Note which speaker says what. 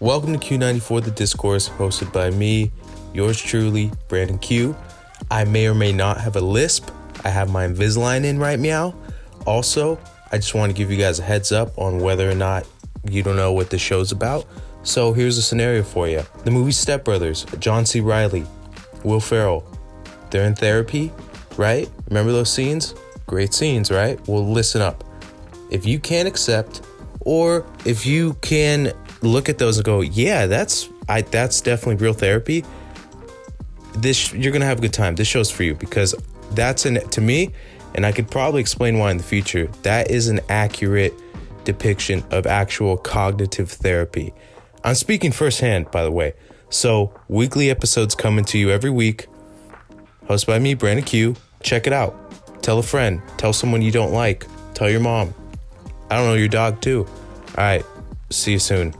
Speaker 1: Welcome to Q94 The Discourse, hosted by me, yours truly, Branden Q. I may or may not have a lisp. I have my Invisalign in right meow. Also, I just want to give you guys a heads up on whether or not you don't know what the show's about. So here's a scenario for you. The movie Step Brothers, John C. Reilly, Will Ferrell, they're in therapy, right? Remember those scenes? Great scenes, right? Well, listen up. If you can't accept, or if you can look at those and go, yeah, that's I that's definitely real therapy. This you're gonna have a good time. This show's for you because that's an to me, and I could probably explain why in the future. That is an accurate depiction of actual cognitive therapy. I'm speaking firsthand, by the way. So weekly episodes coming to you every week. Hosted by me, Branden Q. Check it out. Tell a friend. Tell someone you don't like. Tell your mom. I don't know your dog too. All right. See you soon.